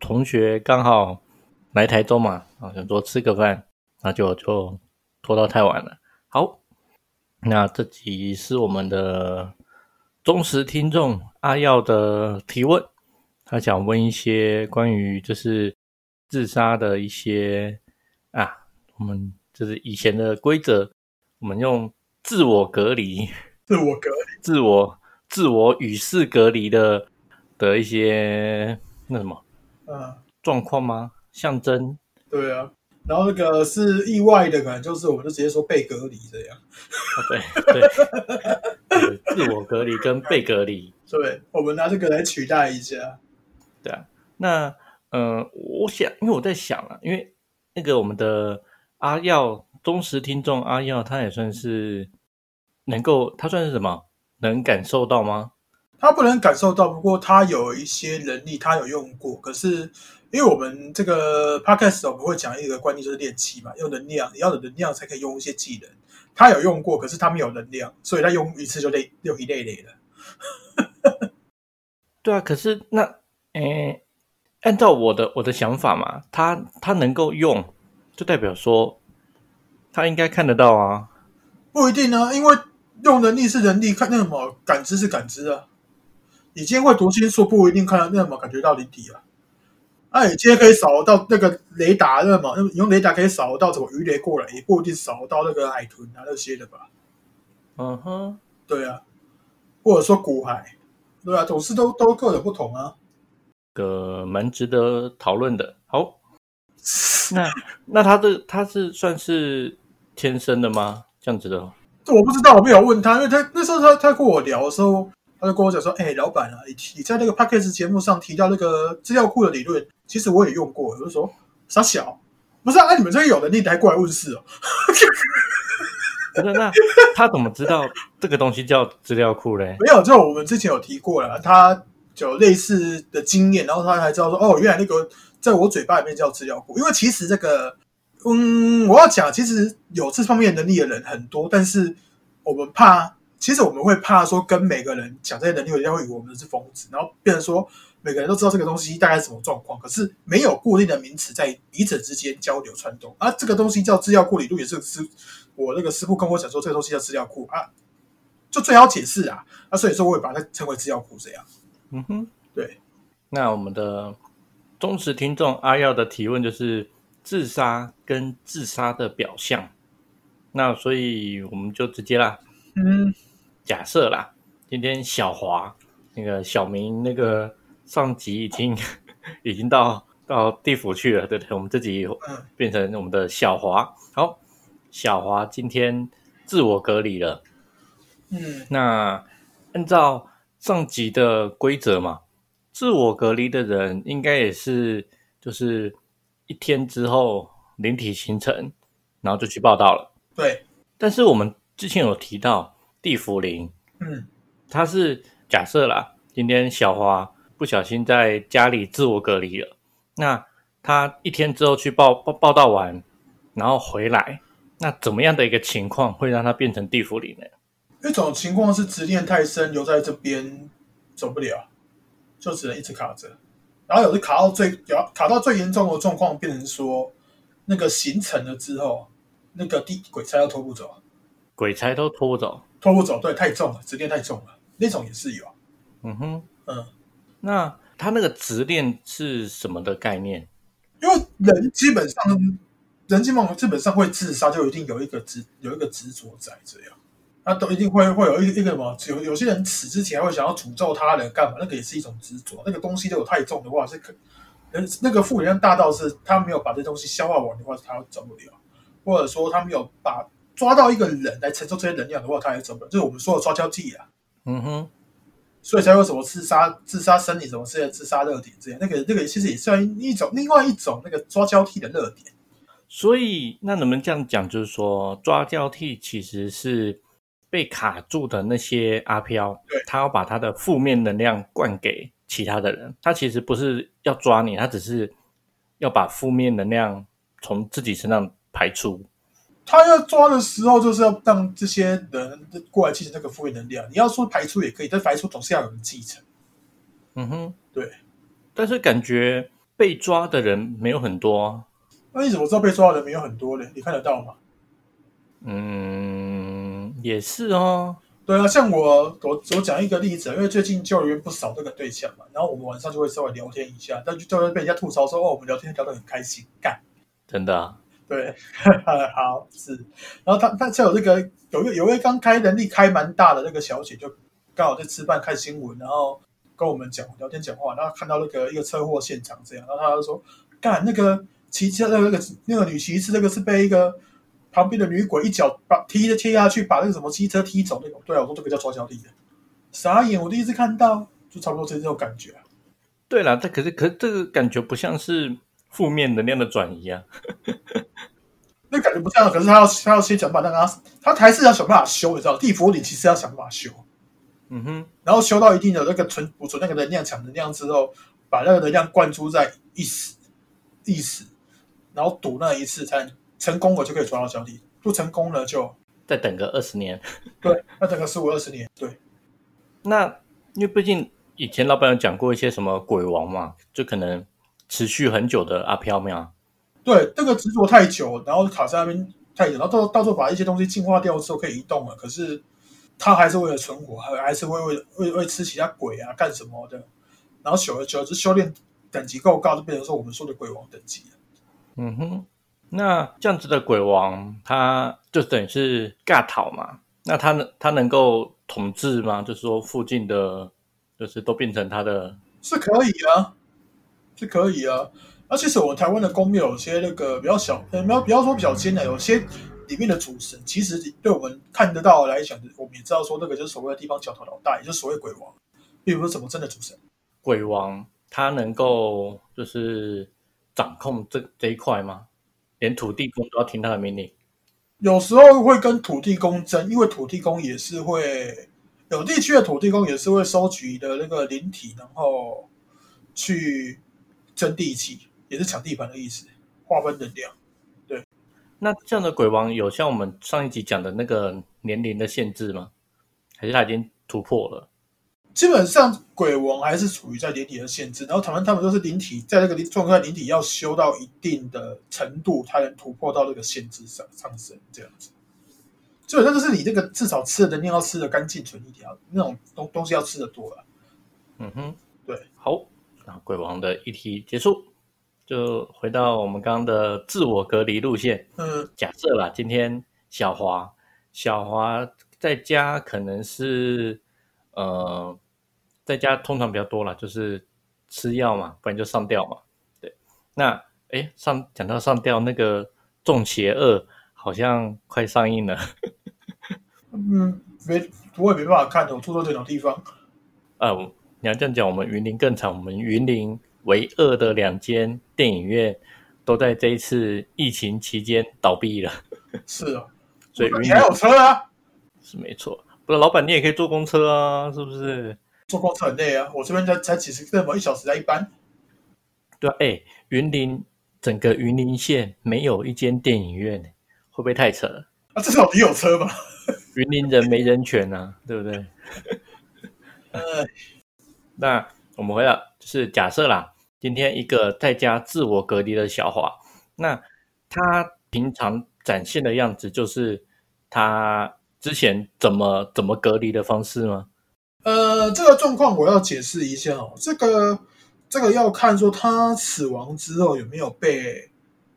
同学刚好来台中嘛，啊，想说吃个饭，那就就拖到太晚了。好，那这集是我们的忠实听众阿耀的提问，他想问一些关于就是自杀的一些啊，我们就是以前的规则，我们用自我隔离、自我隔离、自我自我与世隔离的的一些那什么。嗯，状况吗？象征？对啊，然后那个是意外的，可能就是我们就直接说被隔离这样。对对，自我隔离跟被隔离，对，我们拿这个来取代一下。对啊，那嗯，我想，因为我在想啊，因为那个我们的阿耀忠实听众阿耀，他也算是能够，他算是什么？能感受到吗？他不能感受到，不过他有一些能力，他有用过。可是，因为我们这个 podcast 我们会讲一个观念，就是练气嘛，用能量，你要有能量才可以用一些技能。他有用过，可是他没有能量，所以他用一次就累，就一累累了。对啊，可是那，诶，按照我的我的想法嘛，他他能够用，就代表说他应该看得到啊。不一定啊，因为用能力是能力，看那什么感知是感知啊。你今天会读心术，不一定看到那么感觉到灵体啊。那你今天可以扫到那个雷达，那么你用雷达可以扫到什么鱼雷过来，也不一定扫到那个海豚啊那些的吧？嗯哼，对啊，或者说古海，对啊，总是都都各有不同啊。个蛮值得讨论的。好，那那他的他是算是天生的吗？这样子的？我不知道，我没有问他，因为他那时候他他跟我聊的时候。他就跟我讲说：“哎，老板啊，你你在那个 p a c k a g e 节目上提到那个资料库的理论，其实我也用过。”我就说：“傻小，不是啊？你们这边有能力还过来问事哦？”不是，那 他怎么知道这个东西叫资料库嘞？没有，就我们之前有提过了，他有类似的经验，然后他才知道说：“哦，原来那个在我嘴巴里面叫资料库。”因为其实这个，嗯，我要讲，其实有这方面能力的人很多，但是我们怕。其实我们会怕说跟每个人讲这些能力，人家会以为我们是疯子，然后变成说每个人都知道这个东西大概是什么状况，可是没有固定的名词在彼此之间交流串动。啊，这个东西叫资料库理论，也是师我那个师傅跟我讲说，这个东西叫资料库啊，就最好解释啊。啊，所以说我也把它称为资料库这样。嗯哼，对。那我们的忠实听众阿耀的提问就是自杀跟自杀的表象，那所以我们就直接啦。嗯。假设啦，今天小华那个小明那个上级已经 已经到到地府去了，对不对？我们自己变成我们的小华。好，小华今天自我隔离了。嗯，那按照上级的规则嘛，自我隔离的人应该也是就是一天之后灵体形成，然后就去报道了。对，但是我们之前有提到。地茯苓，嗯，它是假设啦，今天小花不小心在家里自我隔离了，那他一天之后去报报报道完，然后回来，那怎么样的一个情况会让他变成地茯苓呢？一种情况是执念太深，留在这边走不了，就只能一直卡着，然后有的卡到最有卡到最严重的状况，变成说那个形成了之后，那个地鬼差都拖不走，鬼差都拖不走。拖不走，对，太重了，执念太重了，那种也是有。嗯哼，嗯，那他那个执念是什么的概念？因为人基本上，人基本上基本上会自杀，就一定有一个执，有一个执着在这样，那都一定会会有一一个什么？有有些人死之前会想要诅咒他人干嘛？那个也是一种执着。那个东西如果太重的话，是可，那个负能量大到是他没有把这东西消化完的话，他走不了，或者说他没有把。抓到一个人来承受这些能量的话，他也走不了。就是我们说的抓交替啊。嗯哼，所以才有什么自杀、自杀生理什么之类的自杀热点这样。那个那个其实也算一种另外一种那个抓交替的热点。所以那能不能这样讲，就是说抓交替其实是被卡住的那些阿飘，他要把他的负面能量灌给其他的人，他其实不是要抓你，他只是要把负面能量从自己身上排出。他要抓的时候，就是要让这些人过来继承那个负面能量。你要说排除也可以，但排除总是要有人继承。嗯哼，对。但是感觉被抓的人没有很多啊。那你怎么知道被抓的人没有很多呢？你看得到吗？嗯，也是哦。对啊，像我我我讲一个例子，因为最近幼儿园不少这个对象嘛，然后我们晚上就会稍微聊天一下，但就就会被人家吐槽说哦，我们聊天聊得很开心，干。真的啊？对，好是。然后他他就有这个有一有一位刚开能力开蛮大的那个小姐，就刚好在吃饭看新闻，然后跟我们讲聊天讲话，然后看到那个一个车祸现场这样，然后他就说干那个骑车那个那个那个女骑士那个是被一个旁边的女鬼一脚把踢的踢下去，把那个什么机车踢走那种。对啊，我说这个叫抓小弟的，傻眼，我第一次看到，就差不多是这种感觉、啊。对了，但可是可是这个感觉不像是负面能量的转移啊。那感觉不这样，可是他要他要先想办法让他，他还是要想办法修，你知道，地府里其实要想办法修，嗯哼，然后修到一定的那个存储存那个能量场能量之后，把那个能量灌注在意识意识，然后赌那一次才成功了就可以抓到交替，不成功了就再等个二十年。对，那等个十五二十年，对，那因为毕竟以前老板有讲过一些什么鬼王嘛，就可能持续很久的阿飘喵。对，这个执着太久，然后卡在那边太久，然后到到时候把一些东西进化掉之后可以移动了，可是他还是为了存活，还还是会为为为吃其他鬼啊干什么的，然后久而久之修炼等级够高，就变成说我们说的鬼王等级了。嗯哼，那这样子的鬼王，他就等于是尬讨嘛？那他能他能够统治吗？就是说附近的，就是都变成他的？是可以啊，是可以啊。那其实我们台湾的宫庙有些那个比较小，呃，不要不要说比较尖的，有些里面的主神，其实对我们看得到来讲，我们也知道说那个就是所谓的地方角头老大，也就是所谓鬼王，并不是什么真的主神。鬼王他能够就是掌控这这一块吗？连土地公都要听他的命令？有时候会跟土地公争，因为土地公也是会有地区的土地公也是会收集的那个灵体，然后去争地气。也是抢地盘的意思，划分能量。对，那这样的鬼王有像我们上一集讲的那个年龄的限制吗？还是他已经突破了？基本上鬼王还是处于在灵体的限制，然后他们他们都是灵体，在那个状态灵体要修到一定的程度，才能突破到这个限制上上升这样子。基本上就是你这个至少吃的能量要吃的干净纯一点，那种东东西要吃的多了。嗯哼，对，好，那鬼王的议题结束。就回到我们刚刚的自我隔离路线。嗯，假设啦，今天小华，小华在家可能是呃，在家通常比较多啦，就是吃药嘛，不然就上吊嘛。对，那哎上讲到上吊那个重邪恶，好像快上映了。嗯，没我也没办法看的，我住在这种地方。呃，你要这样讲，我们云林更惨，我们云林。唯二的两间电影院都在这一次疫情期间倒闭了。是啊，所以你还有车啊？是没错。不是老板，你也可以坐公车啊，是不是？坐公车很累啊，我这边才才几十个嘛，一小时才一班。对啊，哎，云林整个云林县没有一间电影院，会不会太扯了？啊，至少你有车吧？云林人没人权啊，对不对？呃，那我们回来就是假设啦。今天一个在家自我隔离的小华，那他平常展现的样子就是他之前怎么怎么隔离的方式吗？呃，这个状况我要解释一下哦。这个这个要看说他死亡之后有没有被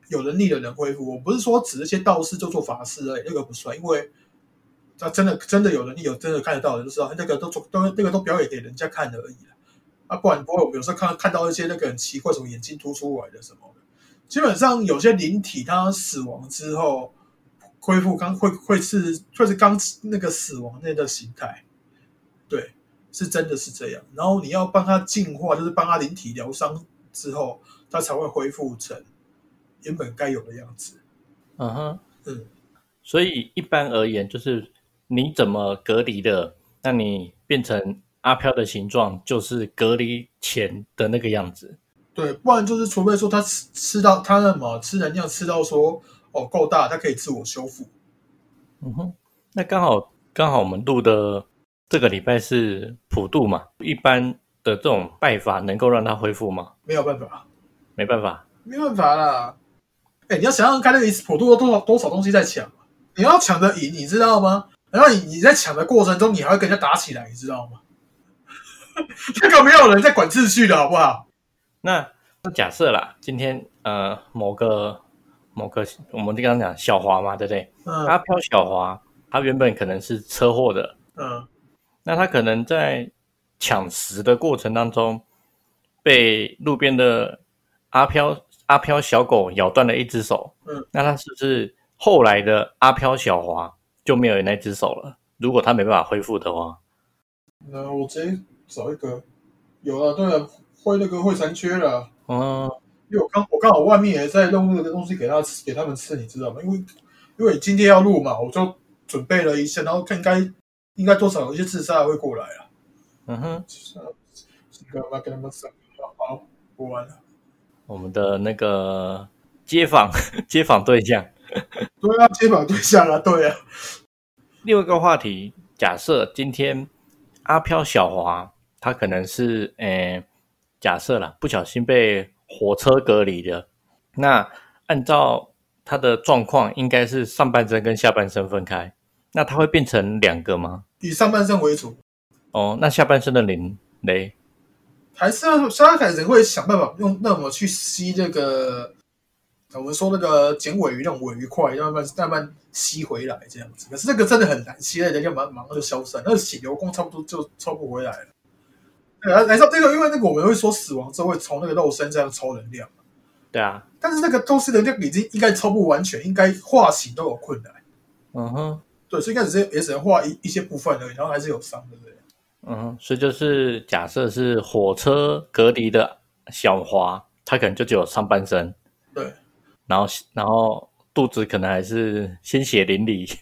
有能力的人恢复。我不是说指那些道士就做法事而已，那个不算，因为他真的真的有能力，有真的看得到的就知道，那个都都那个都表演给人家看的而已啊，不然不会。我们有时候看看到一些那个很奇怪，什么眼睛凸出来的什么的。基本上有些灵体，它死亡之后恢复刚会会是会是刚那个死亡那个形态。对，是真的是这样，然后你要帮他净化，就是帮他灵体疗伤之后，他才会恢复成原本该有的样子。嗯哼，嗯，所以一般而言，就是你怎么隔离的，那你变成阿飘的形状，就是隔离前的那个样子。对，不然就是除非说他吃吃到他那么吃能量吃到说哦够大，他可以自我修复。嗯哼，那刚好刚好我们录的这个礼拜是普渡嘛，一般的这种拜法能够让它恢复吗？没有办法，没办法，没办法啦。哎，你要想想看，那个普渡多少多少东西在抢，你要抢得赢，你知道吗？然后你你在抢的过程中，你还会跟人家打起来，你知道吗？这个没有人在管秩序的好不好？那那假设啦，今天呃某个某个我们就刚刚讲小华嘛，对不对？嗯阿飘小华，他原本可能是车祸的，嗯那他可能在抢食的过程当中，被路边的阿飘阿飘小狗咬断了一只手。嗯，那他是不是后来的阿飘小华就没有那只手了？如果他没办法恢复的话，那我直接找一个，有了，对了，会那个会残缺了。嗯因为我刚我刚好外面也在弄那个东西给他吃给他们吃，你知道吗？因为因为今天要录嘛，我就准备了一下，然后看应该应该多少有一些自杀会过来啊。嗯哼，这个我要跟他们吃，好，播完了。我们的那个街访街访对象。对啊，接访对象啊，对啊，另外一个话题，假设今天阿飘小华他可能是诶，假设啦，不小心被火车隔离的，那按照他的状况，应该是上半身跟下半身分开，那他会变成两个吗？以上半身为主，哦，那下半身的零雷，还是要沙凯人会想办法用那么去吸这个，我们说那个剪尾鱼那种尾鱼块，慢慢慢慢吸回来这样子。可是这个真的很难吸，人家马马上就消散，那个血流光差不多就抽不回来了。对啊，来说这个，因为那个我们会说死亡之后会从那个肉身这样抽能量，对啊，但是那个都是能量已经应该抽不完全，应该化形都有困难。嗯哼，对，所以应该只是也只能化一一些部分而已，然后还是有伤，对不对？嗯哼，所以就是假设是火车隔离的小华，他可能就只有上半身，对，然后然后肚子可能还是鲜血淋漓。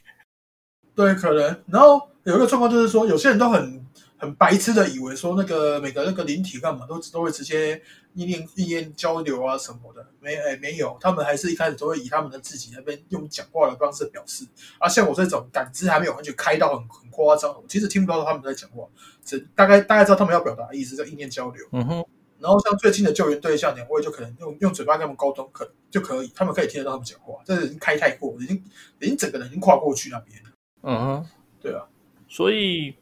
对，可能。然后有一个状况就是说，有些人都很很白痴的以为说，那个每个那个灵体干嘛都都会直接意念意念交流啊什么的，没哎没有，他们还是一开始都会以他们的自己那边用讲话的方式表示。啊，像我这种感知还没有完全开到很很夸张，我其实听不到他们在讲话，只大概大概知道他们要表达的意思，叫意念交流。嗯哼，然后像最近的救援对象两位就可能用用嘴巴跟他们沟通，可就可以，他们可以听得到他们讲话，这已经开太过，已经已经整个人已经跨过去那边了。嗯哼，对啊，所以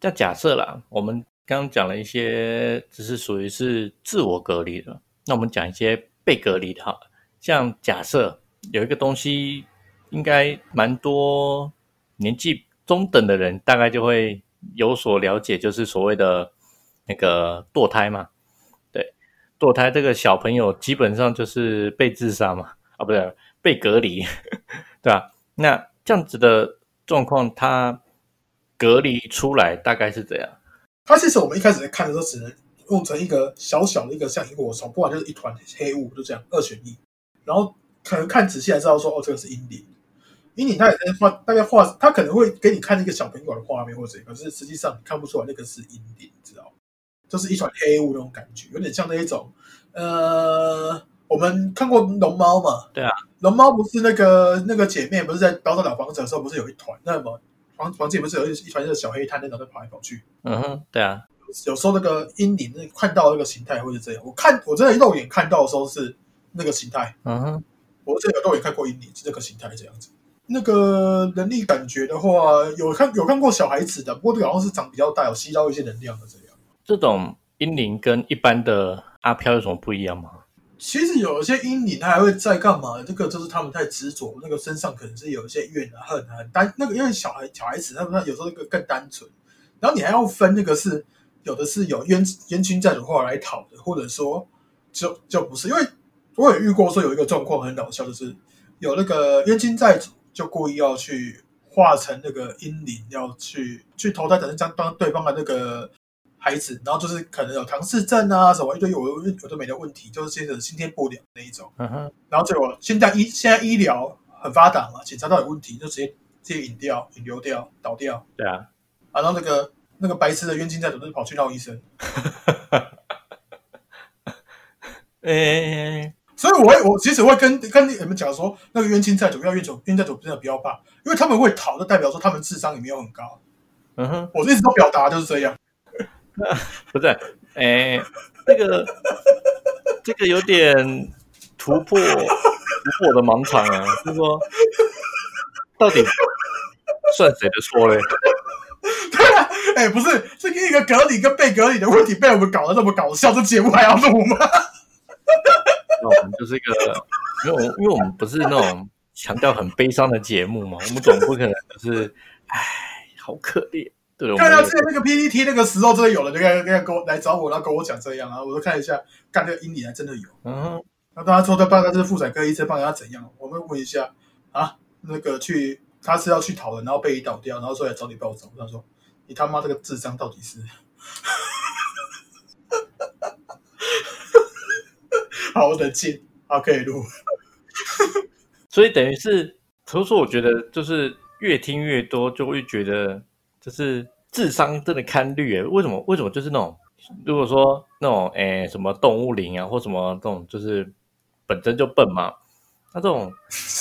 要假设啦，我们刚刚讲了一些，只是属于是自我隔离的。那我们讲一些被隔离的哈，像假设有一个东西，应该蛮多年纪中等的人大概就会有所了解，就是所谓的那个堕胎嘛。堕胎这个小朋友基本上就是被自杀嘛，啊，不对，被隔离，对吧？那这样子的状况，它隔离出来大概是怎样？它其实我们一开始在看的时候，只能用成一个小小的一个像萤火虫，不然就是一团黑雾，就这样二选一。然后可能看仔细才知道说，哦，这个是阴灵。阴灵它也在画，大概画，它可能会给你看一个小苹果的画面或者怎样，可是实际上你看不出来那个是阴灵，知道吗？就是一团黑雾那种感觉，有点像那一种，呃，我们看过龙猫嘛？对啊，龙猫不是那个那个姐妹不是在包着老房子的时候，不是有一团那么房房子里不是有一一团那个小黑炭那种在跑来跑去？嗯哼，对啊，有时候那个阴灵那看到那个形态会是这样，我看我真的肉眼看到的时候是那个形态，嗯哼，我真的有肉眼看过阴灵是这个形态这样子。那个能力感觉的话，有看有看过小孩子的，不过这个好像是长比较大，有吸到一些能量的这样。这种阴灵跟一般的阿飘有什么不一样吗？其实有一些阴灵，他还会在干嘛？这个就是他们太执着，那个身上可能是有一些怨、恨，很单。那个因为小孩小孩子，他们有时候那个更单纯。然后你还要分那个是有的是有冤冤亲债主话来讨的，或者说就就不是。因为我也遇过说有一个状况很搞笑，就是有那个冤亲债主就故意要去化成那个阴灵，要去去投胎，等于将当对方的那个孩子，然后就是可能有唐氏症啊什么一堆有有有的没的问题，就是接着心天不良那一种。嗯哼，然后结果现在医现在医疗很发达嘛，检查到有问题就直接直接引掉、引流掉、倒掉。对啊，啊，然后那个那个白痴的冤亲债主就跑去闹医生，诶、所以我会我其实会跟跟你们讲说，那个冤亲债主要冤主冤债主真的不要怕，因为他们会逃，就代表说他们智商也没有很高。嗯哼，我一直都表达就是这样。不是，诶、这个这个有点突破突破我的盲场啊，就是说，到底算谁的错嘞？对啊，哎，不是这个一个隔离跟被隔离的问题被我们搞得这么搞笑，这节目还要录吗？那我们就是一个，因为我因为我们不是那种强调很悲伤的节目嘛，我们总不可能就是，哎，好可怜，对，我看到们之前那个 PPT 那个时候，真的有人那个那个跟我来找我，然后跟我讲这样啊，我就看一下，干那个阴里还真的有。嗯哼，那大家说他大概就是妇产科医生帮人家怎样？我们问一下啊，那个去他是要去讨论，然后被你倒掉，然后说来找你报仇。他说你他妈这个智商到底是？好，我冷静，好可以录。所以等于是，所以说我觉得就是越听越多，就会觉得就是智商真的堪虑诶。为什么？为什么就是那种如果说那种诶什么动物灵啊，或什么这种就是本身就笨嘛，那这种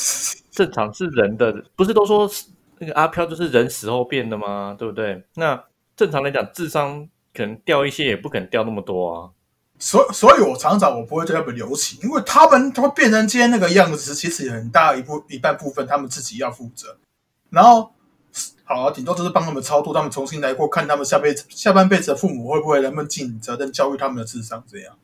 正常是人的，不是都说那个阿飘就是人死后变的吗？对不对？那正常来讲，智商可能掉一些，也不可能掉那么多啊。所所以，我常常我不会对他们留情，因为他们他会变成今天那个样子，其实很大一部一半部分他们自己要负责。然后，好啊，顶多就是帮他们超度，他们重新来过，看他们下辈子下半辈子的父母会不会能不能尽责任教育他们的智商，这样。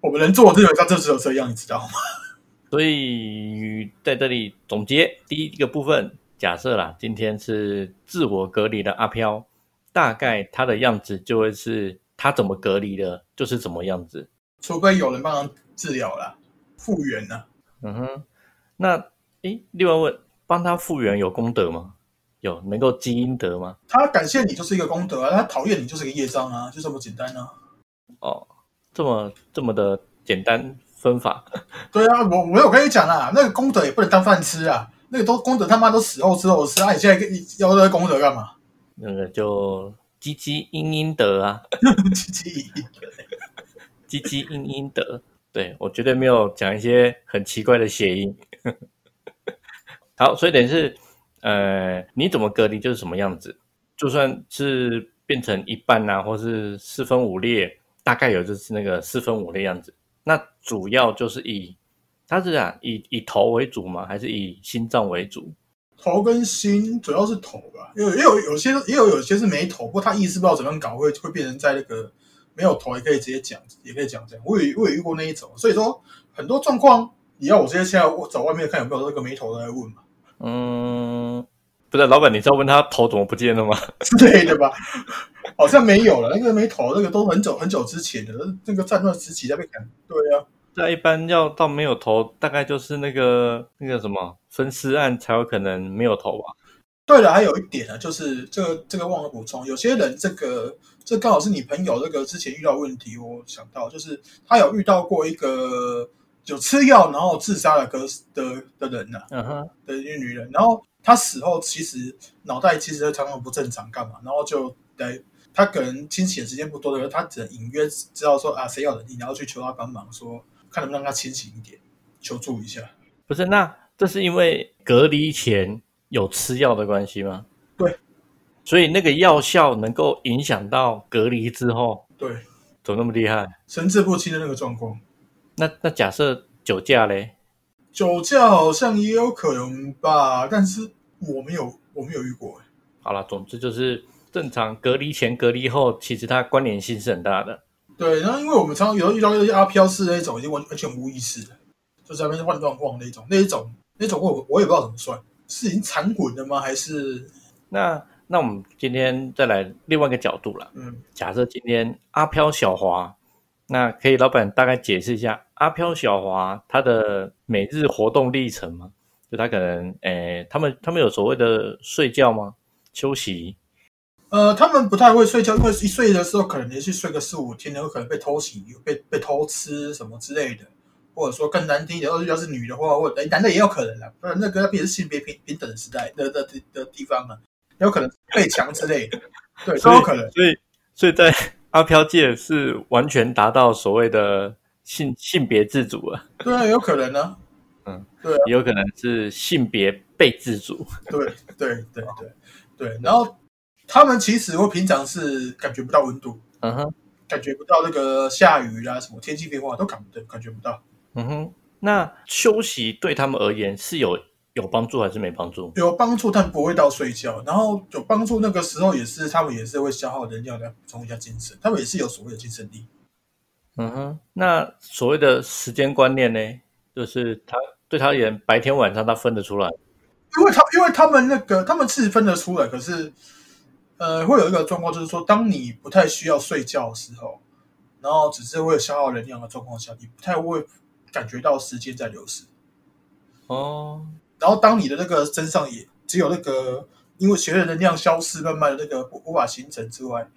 我们能做的基本上就只有这样，你知道吗？所以在这里总结第一个部分，假设啦，今天是自我隔离的阿飘，大概他的样子就会是他怎么隔离的，就是怎么样子。除非有人帮他治疗了，复原啊啦。嗯哼，那诶，另外问，帮他复原有功德吗？有能够积阴德吗？他感谢你就是一个功德啊，他讨厌你就是一个业障啊，就这么简单啊。哦，这么这么的简单分法，对啊，我我有跟你讲啦，那个功德也不能当饭吃啊，那个都功德他妈都死后之后吃啊，你现在要那个功德干嘛？那个就积积阴阴德啊。积极 积积阴阴德。对我绝对没有讲一些很奇怪的谐音。好，所以等于是，呃，你怎么隔离就是什么样子，就算是变成一半啊，或是四分五裂，大概有就是那个四分五裂样子。那主要就是以，它是啊，以以头为主吗？还是以心脏为主？头跟心主要是头吧，因为也有有些也有有些是没头，不过他意识不知道怎么样搞，会会变成在那个没有头也可以直接讲，也可以讲这样。我也我也遇过那一种，所以说很多状况，你要我直接现在我找外面看有没有那个没头的来问嘛嗯，不是，老板，你知道问他头怎么不见了吗？之类的吧？好像没有了，那个没头那个都很久很久之前的，那个战乱时期在被砍。对啊，那一般要到没有头，大概就是那个那个什么分尸案才有可能没有头吧？对了，还有一点呢，就是这个这个忘了补充，有些人这个这刚好是你朋友这个之前遇到问题，我想到就是他有遇到过一个有吃药然后自杀的歌的的人呐、嗯哼，的一个女人，然后她死后其实脑袋其实常常不正常，干嘛？然后就来，她可能清醒的时间不多的时候，她只能隐约知道说啊谁有能力，然后去求她帮忙，说看能不能让她清醒一点，求助一下。不是，那这是因为隔离前有吃药的关系吗？对，所以那个药效能够影响到隔离之后，对，怎么那么厉害？神志不清的那个状况。那那假设酒驾嘞？酒驾好像也有可能吧，但是我没有，我没有遇过。好了，总之就是正常隔离前、隔离后，其实它关联性是很大的。对，然后因为我们常常有时候遇到一些阿飘式那种已经完完全无意识的，就在那边乱乱晃那种，那一种那种我我也不知道怎么算，是已经残魂了吗？还是那那我们今天再来另外一个角度了。嗯，假设今天阿飘小华，那可以老板大概解释一下阿飘小华他的每日活动历程吗？就他可能，诶，他们他们有所谓的睡觉吗？休息？呃，他们不太会睡觉，因为一睡的时候可能连续睡个四五天，然后可能被偷袭、被被偷吃什么之类的，或者说更难听一点，要是要是女的话，或者男的也有可能啦，不然那个那边是性别平平等的时代的的的的地方嘛，有可能被强之类的，对，都有可能。所以，所以在阿飘界是完全达到所谓的性性别自主了。对啊，有可能呢。嗯，对啊，也有可能是性别被自主。对对对对对，然后他们其实我平常是感觉不到温度，嗯哼，感觉不到那个下雨啦，什么天气变化都感不感觉不到。嗯哼。那休息对他们而言是有有帮助还是没帮助？有帮助，但不会到睡觉。然后有帮助，那个时候也是他们也是会消耗能量来补充一下精神，他们也是有所谓的精神力。嗯哼。那所谓的时间观念呢？就是他对他而言，白天晚上他分得出来。因为他因为他们那个他们是分得出来，可是呃，会有一个状况，就是说，当你不太需要睡觉的时候，然后只是为了消耗能量的状况下，你不太会感觉到时间在流逝。哦，然后当你的那个身上也只有那个因为血液能量消失，慢慢的那个无无法形成之外，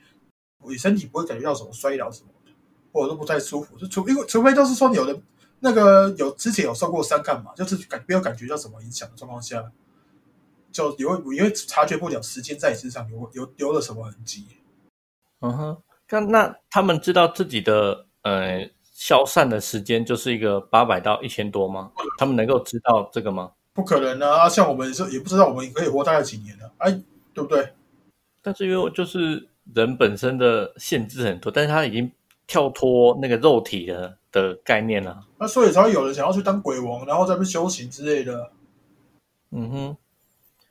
你身体不会感觉到什么衰老什么的，或者都不太舒服。就除因为除非就是说有的那个有之前有受过伤干嘛，就是感没有感觉到什么影响的状况下，就你会你会察觉不了时间在你身上留留留了什么痕迹。嗯哼。那那他们知道自己的呃消散的时间就是一个八百到一千多吗？他们能够知道这个吗？不可能啊！像我们是也不知道我们可以活大概几年啊，哎，对不对？但是因为就是人本身的限制很多，但是他已经跳脱那个肉体的的概念了。那所以才会有人想要去当鬼王，然后在那边修行之类的。嗯哼。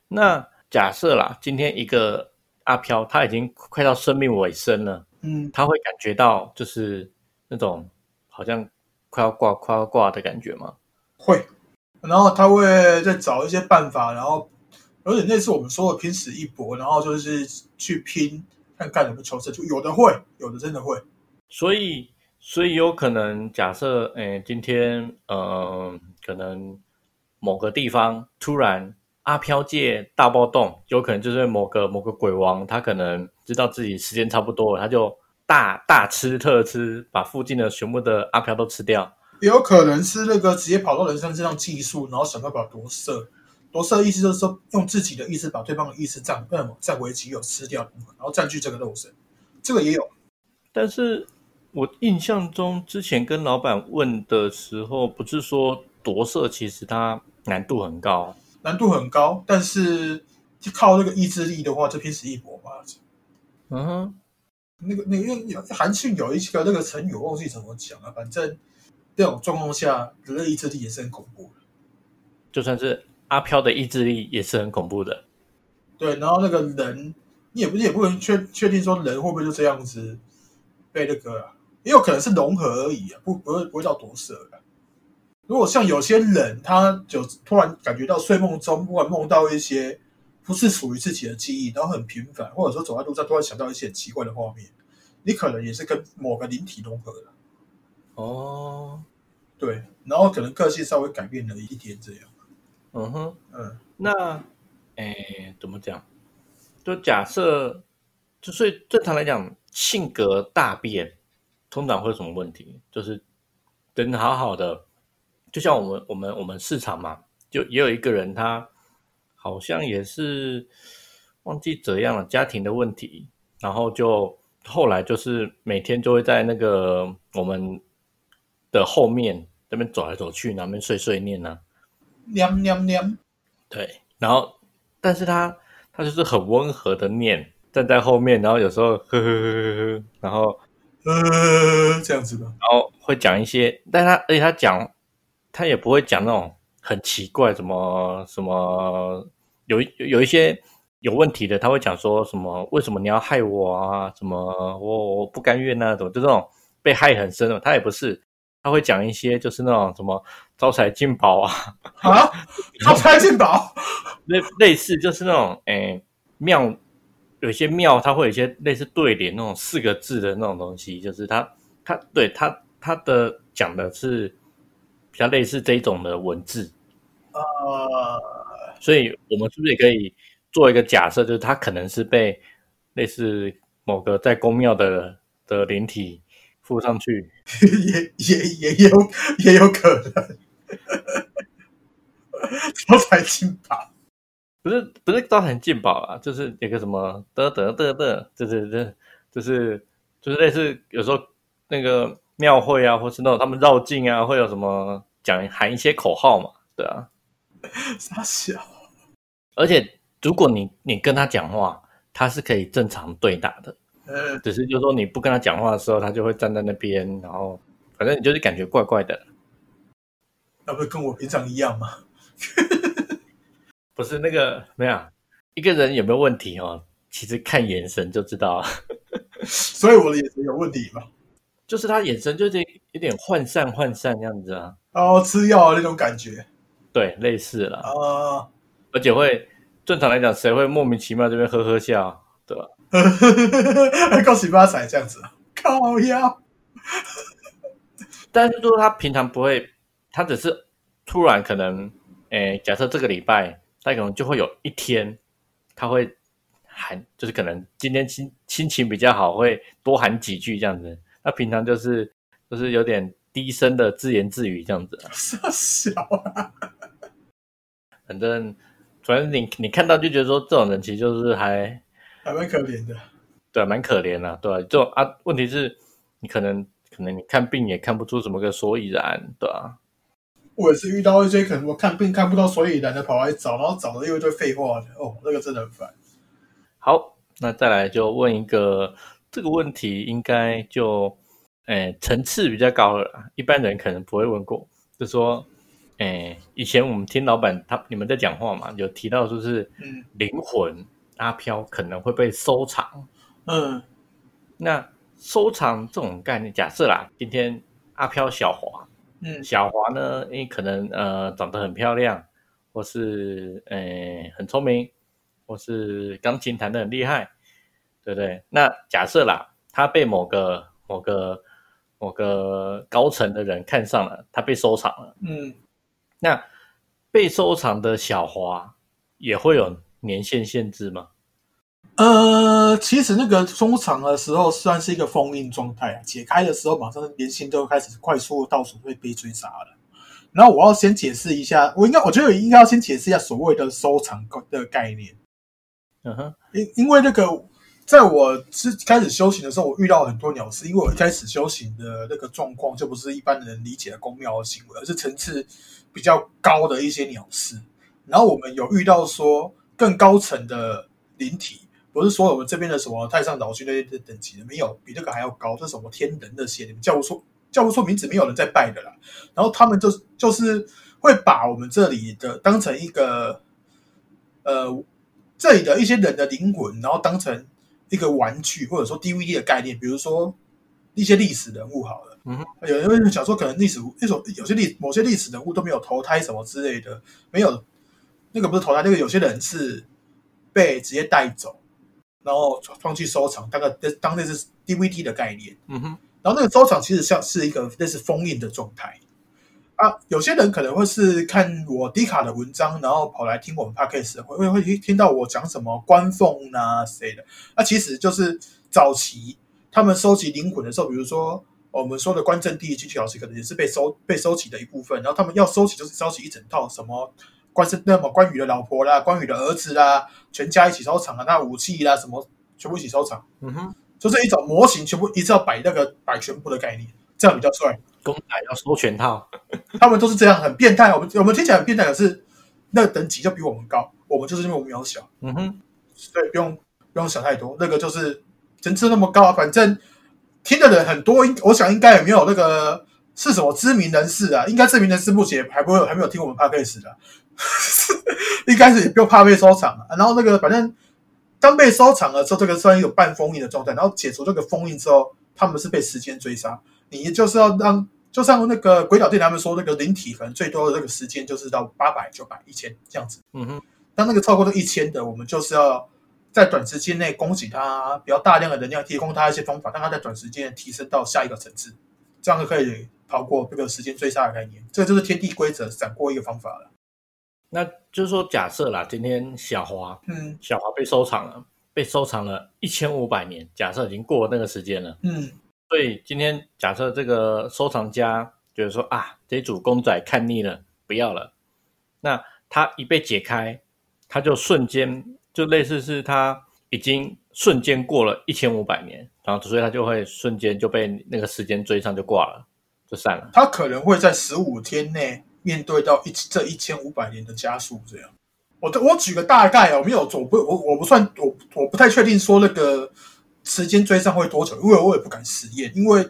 那假设啦，今天一个阿飘他已经快到生命尾声了，嗯，他会感觉到就是那种好像快要挂、快要挂的感觉吗？会，然后他会再找一些办法，然后有点类似我们说的拼死一搏，然后就是去拼看看能不能求生。就有的会，有的真的会。所以，所以有可能假设，诶，今天，呃，可能某个地方突然阿飘界大暴动，有可能就是某个某个鬼王，他可能知道自己时间差不多了，他就大大吃特吃，把附近的全部的阿飘都吃掉。也有可能是那个直接跑到人身上技术，然后想办法夺舍。夺舍意思就是说，用自己的意识把对方的意识占，那么占为己有，吃掉，然后占据这个肉身。这个也有。但是我印象中，之前跟老板问的时候，不是说夺舍其实它难度很高，难度很高，但是就靠那个意志力的话，就拼死一搏吧。嗯哼，那个那个有韩信有一个那个成语，我忘记怎么讲了，反正。这种状况下，人的意志力也是很恐怖的。就算是阿飘的意志力也是很恐怖的。对，然后那个人，你也不也不能确确定说人会不会就这样子被那个，也有可能是融合而已啊，不不会不会到夺舍的。如果像有些人，他就突然感觉到睡梦中，不然梦到一些不是属于自己的记忆，然后很频繁，或者说走在路上突然想到一些很奇怪的画面，你可能也是跟某个灵体融合了。哦，对，然后可能个性稍微改变了一点，这样。嗯哼，嗯，那，哎，怎么讲？就假设，就所以正常来讲，性格大变，通常会有什么问题？就是人好好的，就像我们我们我们市场嘛，就也有一个人，他好像也是忘记怎样了，家庭的问题，然后就后来就是每天就会在那个我们。的后面那边走来走去，那边碎碎念呢，念念念，对，然后但是他他就是很温和的念，站在后面，然后有时候呵呵呵呵呵，然后呃这样子的，然后会讲一些，但他而且他讲他也不会讲那种很奇怪什么什么，有有一些有问题的，他会讲说什么为什么你要害我啊？什么我我不甘愿啊？怎么就这种被害很深的，他也不是。他会讲一些，就是那种什么招财进宝啊，啊，招财进宝，类类似就是那种诶庙，有些庙它会有一些类似对联那种四个字的那种东西，就是他他对他他的讲的是比较类似这一种的文字，呃，所以我们是不是也可以做一个假设，就是他可能是被类似某个在宫庙的的灵体附上去，也也也有也有可能，招财进宝。不是不是招财进宝啊，就是有个什么得得得得，就是这就是就是类似有时候那个庙会啊，或是那种他们绕境啊，会有什么讲喊一些口号嘛，对啊。傻笑，而且如果你你跟他讲话，他是可以正常对答的，呃，只是就是说你不跟他讲话的时候，他就会站在那边，然后反正你就是感觉怪怪的。那不是跟我平常一样吗？不是那个没有啊一个人有没有问题哦？其实看眼神就知道，所以我的眼神有问题吗？就是他眼神就是有点涣散涣散这样子啊，然后吃药的那种感觉对，类似了，啊，而且会正常来讲，谁会莫名其妙这边呵呵笑，对吧？还 恭喜发财这样子啊，靠呀！但是说他平常不会，他只是突然可能，诶，假设这个礼拜，他可能就会有一天，他会喊，就是可能今天心心情比较好，会多喊几句这样子。那平常就是就是有点低声的自言自语这样子啊。傻小啊，反正反正你你看到就觉得说这种人其实就是还还蛮可怜的。对蛮可怜的、对吧、这种啊，问题是你可能可能你看病也看不出什么个所以然，对吧、我也是遇到一些可能我看病看不到所以然的跑来找，然后找了又一堆废话的，哦，那个真的很烦。好，那再来就问一个这个问题，应该就诶层次比较高了啦，一般人可能不会问过，就说诶以前我们听老板他你们在讲话嘛，有提到说是嗯灵魂阿飘可能会被收藏，嗯那收藏这种概念，假设啦，今天阿飘小华，嗯小华呢，因为可能呃长得很漂亮，或是呃很聪明，或是钢琴弹得很厉害，对不对？那假设啦，他被某个某个某个高层的人看上了，他被收藏了。嗯，那被收藏的小华也会有年限限制吗？呃，其实那个收藏的时候算是一个封印状态啊，解开的时候马上年薪都开始快速倒数会被追杀了。然后我要先解释一下，我应该我觉得应该要先解释一下所谓的收藏的概念。嗯哼，因因为那个，在我是开始修行的时候，我遇到很多鸟事。因为我一开始修行的那个状况，就不是一般人理解的公庙的行为，而是层次比较高的一些鸟事。然后我们有遇到说更高层的灵体，不是说我们这边的什么太上老君那些的等级的，没有比这个还要高，这是什么天人那些，你们叫不出叫不出名字，没有人在拜的啦。然后他们就就是会把我们这里的当成一个呃这里的一些人的灵魂，然后当成一个玩具或者说 DVD 的概念，比如说一些历史人物好了，嗯哼，有人会想说，可能历史那种有些历某些历史人物都没有投胎什么之类的，没有那个不是投胎，那个有些人是被直接带走，然后放弃收藏，大概当那是 DVD 的概念。嗯哼，然后那个收藏其实像是一个类似封印的状态啊。有些人可能会是看我迪卡的文章，然后跑来听我们 podcast，会会会听到我讲什么官凤啊谁的。那、其实就是早期他们收集灵魂的时候，比如说我们说的关正帝进去老师，可能也是被收被收集的一部分。然后他们要收集，就是收集一整套什么。关是那么关羽的老婆啦，关羽的儿子啦，全家一起收藏啊，那武器啦什么全部一起收藏。嗯哼，就是一种模型，全部一直要摆那个摆全部的概念，这样比较帅。公仔要收全套，他们都是这样，很变态。我们我们听起来很变态，可是那个等级就比我们高，我们就是因为我们渺小，嗯哼，所以不用不用想太多。那个就是层次那么高啊，反正听的人很多，应我想应该也没有那个是什么知名人士啊，应该知名人士目前还不会还没有听我们 podcast 的，一开始也不用怕被收藏啊。然后那个反正当被收藏了之后，这个算一个半封印的状态，然后解除这个封印之后，他们是被时间追杀。你就是要让，就像那个鬼岛店他们说，那个灵体可能最多的那个时间就是到八百、九百、一千这样子。嗯哼，当那个超过这一千的，我们就是要在短时间内供给他比较大量的能量，提供他一些方法，让他在短时间内提升到下一个层次，这样就可以逃过这个时间追杀的概念。这就是天地规则闪过一个方法了。那就是说，假设啦，今天小华嗯小华被收藏了，被收藏了一千五百年，假设已经过了那个时间了。嗯，所以今天假设这个收藏家觉得说啊，这组公仔看腻了，不要了，那他一被解开，他就瞬间就类似是他已经瞬间过了一千五百年，然后所以他就会瞬间就被那个时间追上，就挂了，就散了。他可能会在十五天内面对到一这一千五百年的加速，这样。我我举个大概哦，没有，我不我我不算我我不太确定说那个时间追上会多久，因为我也不敢实验，因为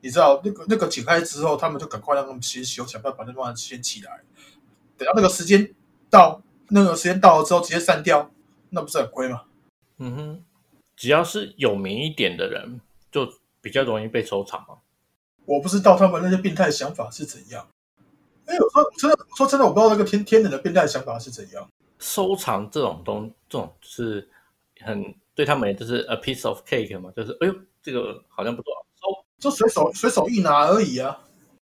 你知道那个那个解开之后，他们就赶快让他们先修，想办法把那东西先起来，等到那个时间到，那个时间到了之后直接散掉，那不是很亏吗？嗯哼，只要是有名一点的人，就比较容易被收藏嘛。我不知道他们那些变态想法是怎样。哎，我说真的，说真的，我不知道那个天天人的变态想法是怎样。收藏这种东，这种是很对他们就是 a piece of cake 嘛，就是哎呦，这个好像不错，收就随手随手一拿而已啊，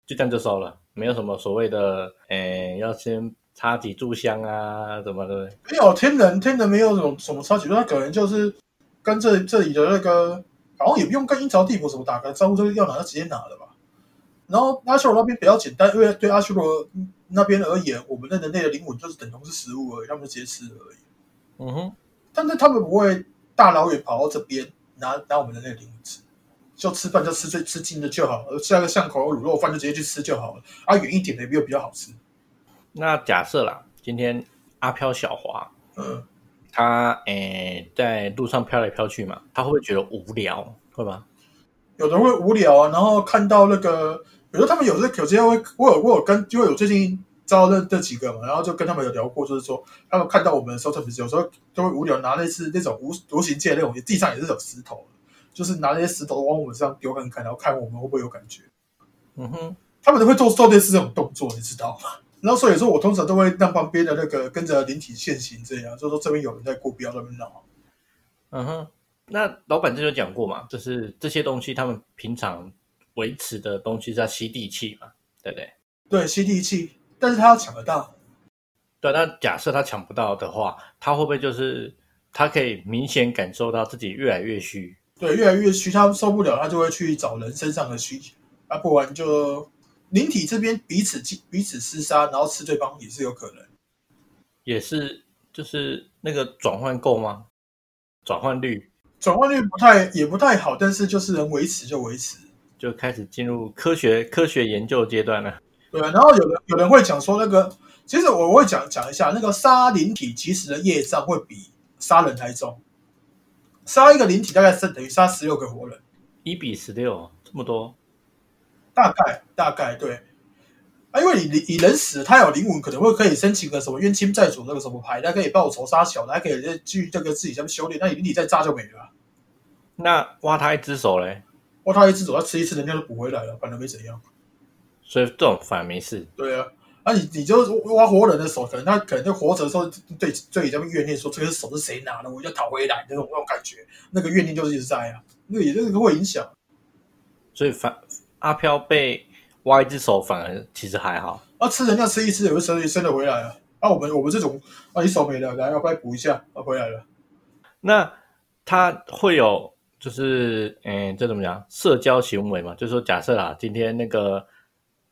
就这样就收了，没有什么所谓的，哎，要先插几炷香啊，怎么的？没有天人，天人没有什么什么插几，他可能就是跟这这里的那个，好像也不用跟阴曹地府什么打个招呼，就要拿就直接拿了吧。然后阿修罗那边比较简单，因为对阿修罗那边而言，我们的人类的灵魂就是等同是食物而已，他们就直接吃而已。嗯哼，但是他们不会大老远跑到这边拿拿我们的那个灵魂吃，就吃饭就吃最吃近的就好，而下个巷口卤肉饭就直接去吃就好了。啊，远一点的也没有比较好吃。那假设啦，今天阿飘小华，嗯，他诶在路上飘来飘去嘛，他会不会觉得无聊？会吗？有的会无聊啊，然后看到那个。比如说他们有时有些会，我有我有跟，因为我最近招的这几个嘛，然后就跟他们有聊过，就是说他们看到我们的时候，特别是有时候都会无聊，拿类似那种无无形界那种，地上也是有石头，就是拿那些石头往我们身上丢看看，然后看我们会不会有感觉。嗯哼，他们都会做做类似这种动作，你知道吗？然后所以说我通常都会让旁边的那个跟着灵体现形，这样就说这边有人在过，不要那边闹。嗯哼，那老板这就讲过嘛，就是这些东西他们平常。维持的东西叫吸地气嘛，对不对？对，吸地气，但是他要抢得到。对，那假设他抢不到的话，他会不会就是他可以明显感受到自己越来越虚？对，越来越虚，他受不了，他就会去找人身上的虚，啊，不然就灵体这边彼此彼此厮杀，然后吃对方也是有可能。也是，就是那个转换够吗？转换率？转换率不太也不太好，但是就是能维持就维持。就开始进入科学科学研究阶段了。对，然后有人有人会讲说，那个其实我会讲讲一下，那个杀灵体其实的业障会比杀人还重。杀一个灵体大概是等于杀十六个活人，一比十六，这么多？大概大概对。啊，因为你你人死，他有灵魂，可能会可以申请个什么冤亲债主那个什么牌，他可以报仇杀小的，还可以去这个自己这边修炼。那你灵体再炸就没了。那挖他一只手嘞？挖他一只手，他吃一次，人家就补回来了，反正没怎样。所以这种反而没事。对啊，那你你就挖活人的手，可能他可能就活着的时候对对这边怨念说，这个手是谁拿的，我要讨回来那种那种感觉，那个怨念就是一直在啊，那个也这个会影响。所以反阿飘被挖一只手，反而其实还好。啊，吃人家吃一次，有的时候也生得回来啊。啊，我们我们这种啊，一手没了，来要不要补一下？啊，回来了。那他会有。就是，嗯，这怎么讲？社交行为嘛，就是说，假设啊，今天那个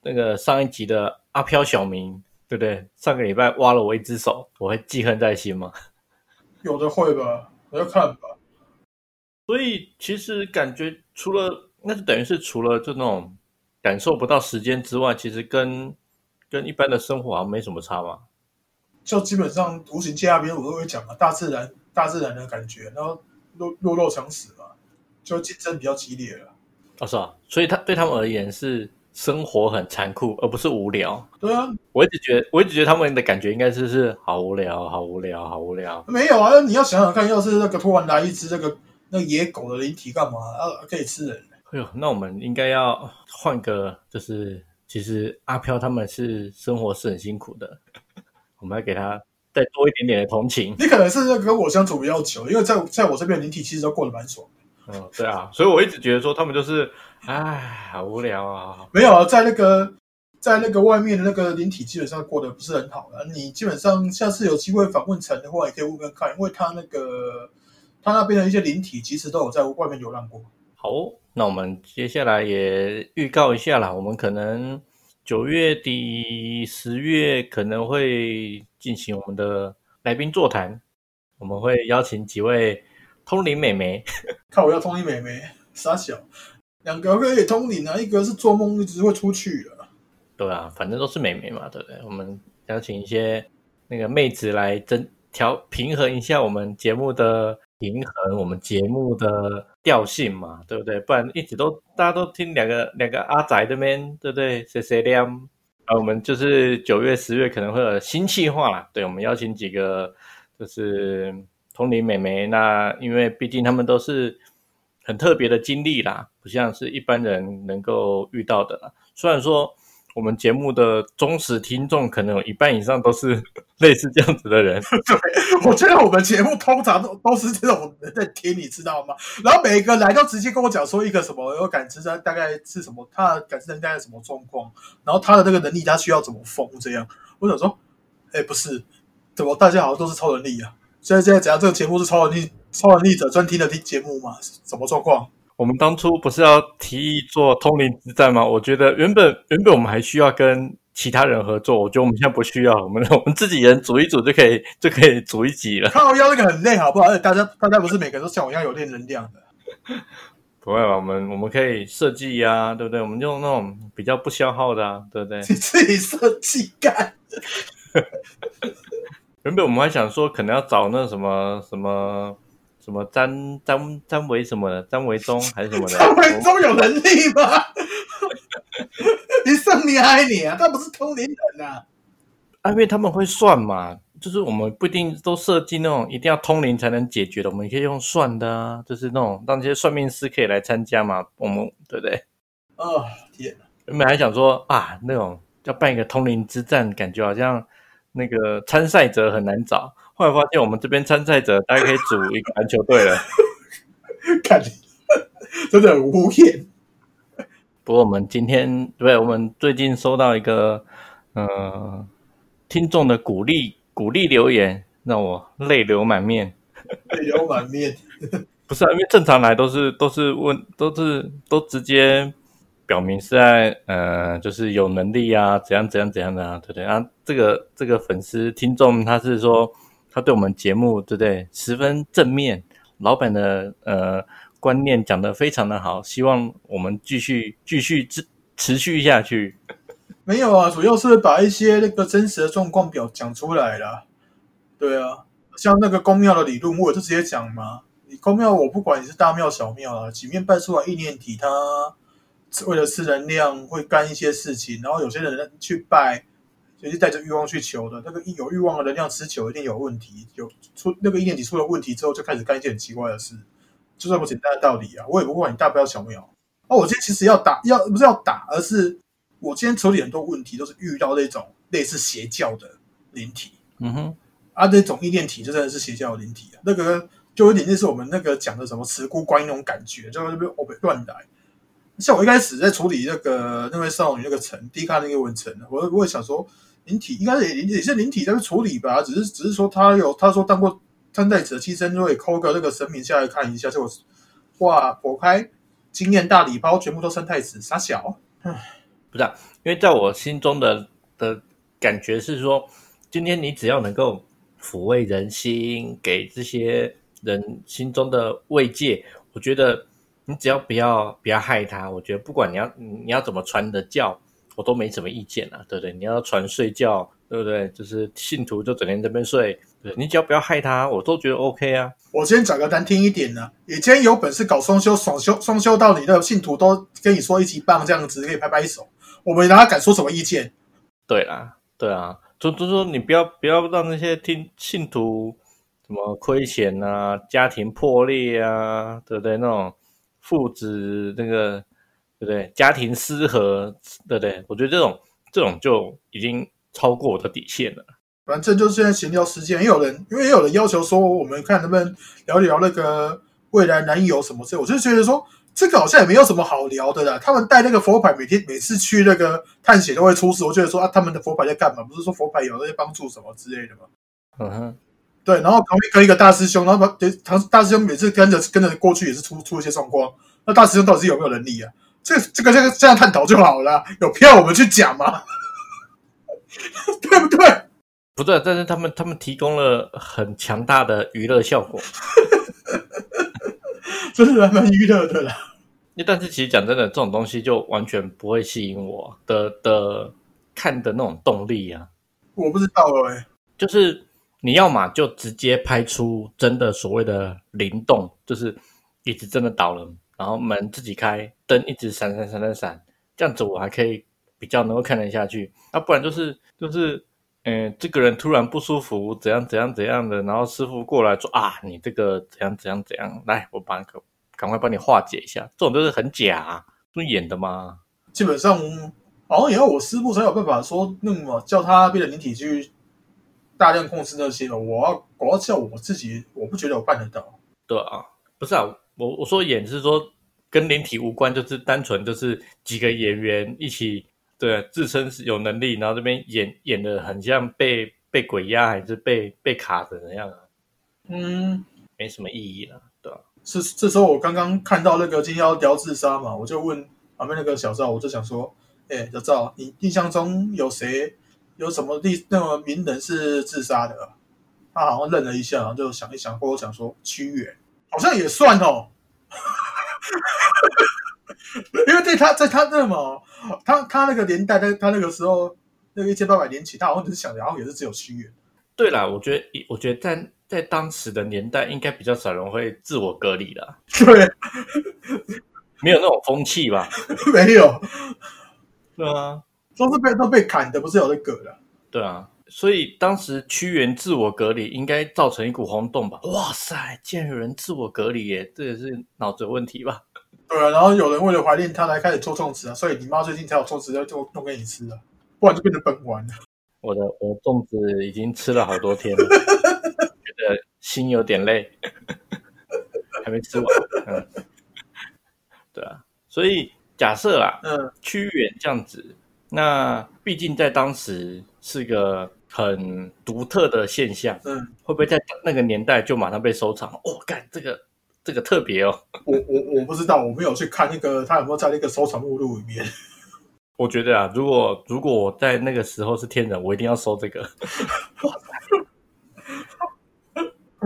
那个上一集的阿飘小明，对不对？上个礼拜挖了我一只手，我会记恨在心吗？有的会吧，我要看吧。所以其实感觉除了，那就等于是除了就那种感受不到时间之外，其实跟跟一般的生活好像没什么差嘛。就基本上无形界那边我都会讲嘛，大自然大自然的感觉，然后弱弱肉强食嘛。就竞争比较激烈了，哦是啊，所以他对他们而言是生活很残酷，而不是无聊。对啊，我一直觉得，我一直觉得他们的感觉应该是是好无聊，好无聊，好无聊。没有啊，你要想想看，要是那个突然来一只那个那野狗的灵体干嘛？啊，可以吃人？哎呦，那我们应该要换个，就是其实阿飘他们是生活是很辛苦的，我们要给他再多一点点的同情。你可能是跟我相处比较久，因为在在我这边灵体其实都过得蛮爽。嗯，对啊，所以我一直觉得说他们就是，唉，好无聊啊。没有啊，在那个在那个外面的那个灵体基本上过得不是很好的。你基本上下次有机会访问陈的话，也可以问问看，因为他那个他那边的一些灵体其实都有在外面流浪过。好，那我们接下来也预告一下啦，我们可能九月底、十月可能会进行我们的来宾座谈，我们会邀请几位通灵美眉，看我要通灵美眉，傻小，两个可以通灵啊，一个是做梦一直会出去的。对啊，反正都是美眉嘛，对不对？我们邀请一些那个妹子来增调平衡一下我们节目的平衡，我们节目的调性嘛，对不对？不然一直都大家都听两个两个阿仔这边，对不对？谁谁亮？啊，我们就是九月、十月可能会有新计划啦。对，我们邀请几个就是同龄美眉，那因为毕竟他们都是很特别的经历啦，不像是一般人能够遇到的啦。虽然说。我们节目的忠实听众可能有一半以上都是类似这样子的人。对，我觉得我们节目通常都都是这种人在听，你知道吗？然后每个来都直接跟我讲说一个什么有感知他大概是什么，他的感知能大概什么状况，然后他的这个能力他需要怎么封这样。我想说，哎，不是，怎么大家好像都是超能力啊？现在现在怎样？这个节目是超能力超能力者专听的听节目吗？什么状况？我们当初不是要提议做通灵之战吗？我觉得原本原本我们还需要跟其他人合作，我觉得我们现在不需要，我们 我们自己人组一组就可以就可以组一集了。靠腰那个很累，好不好？而且大家大家不是每个人都像我一样有练能量的。不会吧？我们我们可以设计呀，对不对？我们用那种比较不消耗的，啊，对不对？你 自己设计干。原本我们还想说，可能要找那什么什么。什么张张张维什么的，张维忠还是什么的？张维忠有能力吗？你算你爱你啊，他不是通灵人啊！啊，因为他们会算嘛，就是我们不一定都设计那种一定要通灵才能解决的，我们可以用算的啊，就是那种让这些算命师可以来参加嘛，我们对不对？哦天哪！原本还想说啊，那种要办一个通灵之战，感觉好像那个参赛者很难找。后来发现，我们这边参赛者大概可以组一个篮球队了。感觉，真的很无言。不过我们今天，对，我们最近收到一个呃听众的鼓励鼓励留言，让我泪流满面。泪流满面，不是啊，因为正常来都是都是问都是都直接表明是在呃就是有能力啊，怎样怎样怎样的啊，对不对啊？这个这个粉丝听众他是说。他对我们节目，对不对？十分正面，老板的呃观念讲得非常的好，希望我们继续继续持持续下去。没有啊，主要是把一些那个真实的状况表讲出来了。对啊，像那个公庙的理论，我就直接讲嘛。你公庙，我不管你是大庙小庙啊，几面拜出来意念体，他为了吃能量会干一些事情，然后有些人去拜。就是带着欲望去求的，那个有欲望的能量持久一定有问题，有出那个意念体出了问题之后，就开始干一件很奇怪的事，就这么简单的道理啊！我也不管你大不了小不了。哦，我今天其实要打，要不是要打，而是我今天处理很多问题都是遇到那种类似邪教的灵体。嗯哼，啊，那种意念体就真的是邪教的灵体啊，那个就有点类似我们那个讲的什么慈姑观音那种感觉，就那边我被乱来。像我一开始在处理那个那位少女那个城低卡那个文城，我我也想说。灵体应该是也也是灵体在处理吧，只是只是说他有他说当过参赛者替身，就会扣个那个神明下来看一下，就哇破开经验大礼包，全部都生太子傻小，不是，因为在我心中的的感觉是说，今天你只要能够抚慰人心，给这些人心中的慰藉，我觉得你只要不要不要害他，我觉得不管你要你要怎么传的教。我都没什么意见啊，对不对？你要传睡觉，对不对？就是信徒就整天这边睡，对你只要不要害他，我都觉得 OK 啊。我今天讲个难听一点的，你今天有本事搞双休，双休双休到你的信徒都跟你说一起棒这样子，可以拍拍手，我们哪敢说什么意见？对啦，对啊，就就说你不要不要让那些听信徒什么亏钱啊，家庭破裂啊，对不对？那种父子那个。对不对？家庭失和，对不对？我觉得这种这种就已经超过我的底线了。反正就是现在闲聊时间，也有人因为也有人要求说，我们看能不能聊一聊那个未来男友什么之类。我就觉得说，这个好像也没有什么好聊的啦。他们带那个佛牌，每天每次去那个探险都会出事。我觉得说啊，他们的佛牌在干嘛？不是说佛牌有那些帮助什么之类的吗？嗯哼，对，然后旁边跟一个大师兄，然后把唐大师兄每次跟着跟着过去也是出出一些状况。那大师兄到底是有没有能力啊？这这个这个这样探讨就好了，有必要我们去讲吗？对不对？不对，但是他们他们提供了很强大的娱乐效果，真是蛮娱乐的啦。那但是其实讲真的，这种东西就完全不会吸引我的的看的那种动力啊。我不知道哎，就是你要嘛就直接拍出真的所谓的灵动，就是椅子真的倒了，然后门自己开，灯一直闪闪闪闪闪，这样子我还可以比较能够看得下去。那不然就是就是，嗯，这个人突然不舒服，怎样怎样怎样的，然后师傅过来说啊，你这个怎样怎样怎样，来我帮个赶快帮你化解一下。这种都是很假，是演的吗？基本上。好像也要我师傅才有办法说那么叫他变成灵体去大量控制那些了。我要我要叫我自己，我不觉得我办得到。对啊，不是啊，我我说演是说跟灵体无关，就是单纯就是几个演员一起对自称是有能力，然后这边演演的很像被被鬼压还是被被卡的那样啊。嗯，没什么意义了，对吧？是这时候我刚刚看到那个今天要聊自杀嘛，我就问旁边那个小赵，我就想说。哎，小赵，你印象中有谁有什么历那么名人是自杀的？他好像愣了一下，然后就想一想，或者想说屈原，好像也算哦。因为对他在他那么他他那个年代，在他那个时候，那个一千八百年前，他好像只是想，然后也是只有屈原。对啦，我觉得，我觉得在在当时的年代，应该比较少人会自我隔离的。对，没有那种风气吧？没有。对啊，都是被都被砍的，不是有那个的。对啊，所以当时屈原自我隔离，应该造成一股轰动吧？哇塞，竟然有人自我隔离耶，这也是脑子有问题吧？对啊，然后有人为了怀念他来开始做粽子啊，所以你妈最近才有粽子要做弄给你吃啊，不然就变成本丸了。我的我的粽子已经吃了好多天了，觉得心有点累，还没吃完。嗯，对啊，所以。假设啊，嗯，屈原这样子，那毕竟在当时是个很独特的现象，嗯，会不会在那个年代就马上被收藏？哦，干这个这个特别哦，我我我不知道，我没有去看那个他有没有在那个收藏目录里面。我觉得啊，如果如果我在那个时候是天人，我一定要收这个。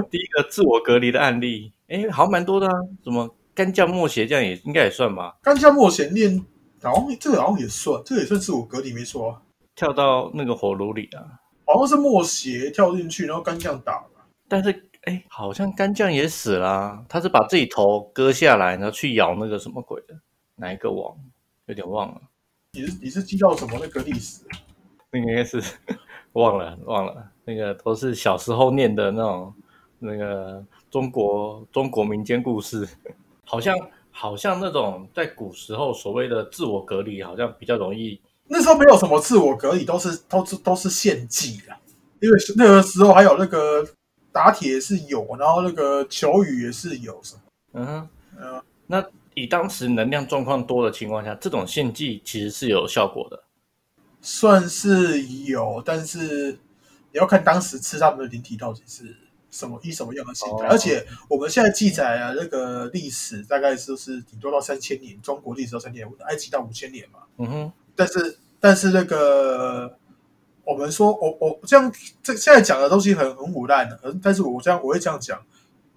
第一个自我隔离的案例，哎，好像蛮多的啊，什么？干将莫邪这样也应该也算吧？干将莫邪练，好像这个好像也算，这个也算自我隔离没错啊。跳到那个火炉里啊，好像是莫邪跳进去，然后干将打了。但是哎，好像干将也死了，他是把自己头割下来，然后去咬那个什么鬼的，哪一个王？有点忘了。你是你是记到什么那个历史？那个应该是 忘了忘了，那个都是小时候念的那种那个中国中国民间故事。好像好像那种在古时候所谓的自我隔离，好像比较容易。那时候没有什么自我隔离，都是都是都是献祭啊。因为那个时候还有那个打铁是有，然后那个求雨也是有什么。嗯嗯。那以当时能量状况多的情况下，这种献祭其实是有效果的。算是有，但是你要看当时吃他们的灵体到底是。什么以什么样的形态？而且我们现在记载啊，那个历史大概就是顶多到三千年，中国历史到三千年，埃及到五千年嘛。嗯哼。但是但是那个我们说，我我这样这现在讲的东西很很腐烂的，但是我这样我会这样讲，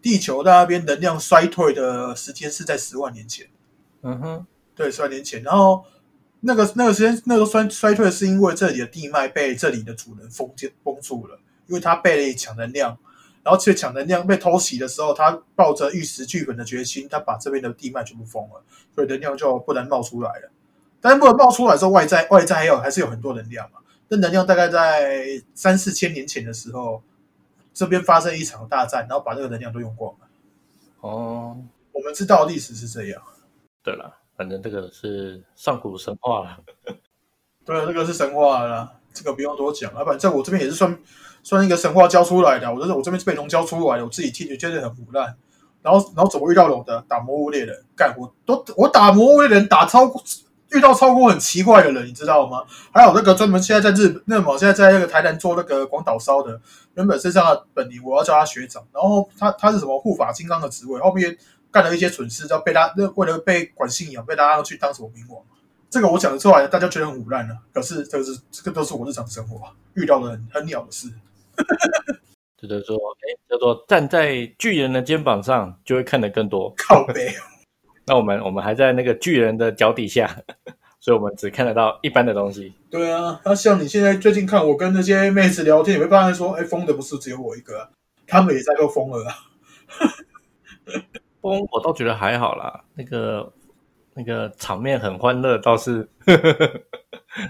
地球那边能量衰退的时间是在十万年前。嗯哼。对，十万年前，然后那个那个时间那个衰衰退是因为这里的地脉被这里的主人封建封住了，因为他被抢能量。然后去抢能量被偷袭的时候，他抱着玉石俱焚的决心，他把这边的地脉全部封了，所以能量就不能冒出来了。但是不能冒出来之后，外在外在还有还是有很多能量嘛。那能量大概在三四千年前的时候，这边发生一场大战，然后把这个能量都用光了。哦，我们知道历史是这样。对了，反正这个是上古神话了。对，这个是神话了，这个不用多讲。啊，反正我这边也是算。算一个神话教出来的，我就是我这边是被龙教出来的，我自己听就觉得很腐烂。然后，然后怎么遇到龙的？打魔物猎人，干我都我打魔物猎人打超遇到超过很奇怪的人，你知道吗？还有那个专门现在在日本那么现在在那个台南做那个广岛烧的，原本是这样的本领，我要叫他学长，然后他他是什么护法金刚的职位，后面干了一些蠢事，要被他那为了被管信仰，被拉上去当什么冥王。这个我讲的出来，大家觉得很腐烂了。可是这个是这个都是我日常生活遇到的很很鸟的事。这叫做哎，叫做站在巨人的肩膀上，就会看得更多。靠背。那我们我们还在那个巨人的脚底下，所以我们只看得到一般的东西。对啊，那像你现在最近看我跟那些妹子聊天，你会发现说，哎，疯的不是只有我一个，他们也在都疯了。疯，我倒觉得还好啦。那个那个场面很欢乐，倒是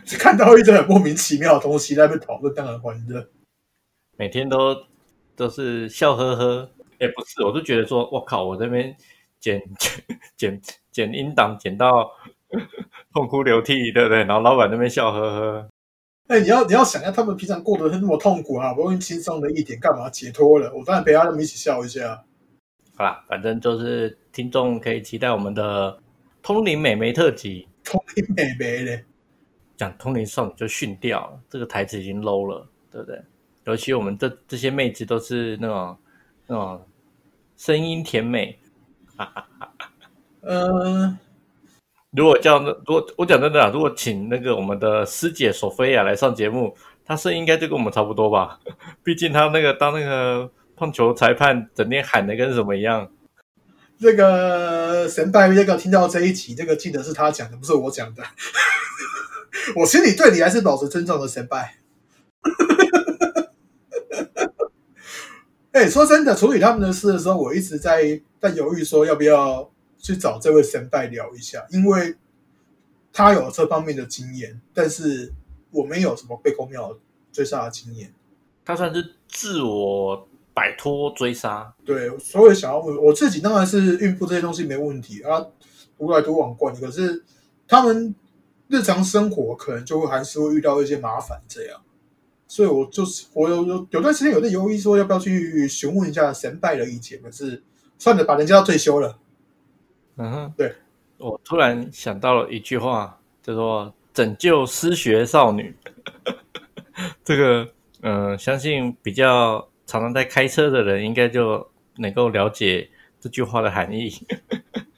只 看到一堆很莫名其妙的东西在那边讨论，当然欢乐。每天都都是笑呵呵。哎，不是，我都觉得说，我靠，我这边。剪 剪剪剪音档剪到痛哭流涕，对不对？然后老板那边笑呵呵。哎，你要你要想一下，他们平常过得那么痛苦啊，不用轻松的一点，干嘛解脱了？我当然陪他们一起笑一下。好啦，反正就是听众可以期待我们的通灵美眉特辑。通灵美眉嘞，讲通灵少女就训掉了，这个台词已经 low 了，对不对？尤其我们这这些妹子都是那种那种声音甜美。嗯，如果叫那，如果我讲真的，如果请那个我们的师姐索菲亚来上节目，她声音应该就跟我们差不多吧？毕竟她那个当那个棒球裁判，整天喊的跟什么一样。这个神拜那个听到这一集，这个记得是他讲的，不是我讲的。我心里对你还是保持尊重的，神拜。哎，说真的，处理他们的事的时候，我一直在在犹豫，说要不要去找这位神拜聊一下，因为他有这方面的经验，但是我没有什么被公庙追杀的经验。他算是自我摆脱追杀，对，所以想要问我自己，当然是孕妇这些东西没问题啊，独来独往惯。可是他们日常生活可能就会还是会遇到一些麻烦，这样。所以，我就是我有有有段时间有在犹豫，说要不要去询问一下神拜的意见。可是算了，把人家要退休了。嗯哼，对。我突然想到了一句话，叫做“拯救失学少女”。这个，嗯，相信比较常常在开车的人，应该就能够了解这句话的含义。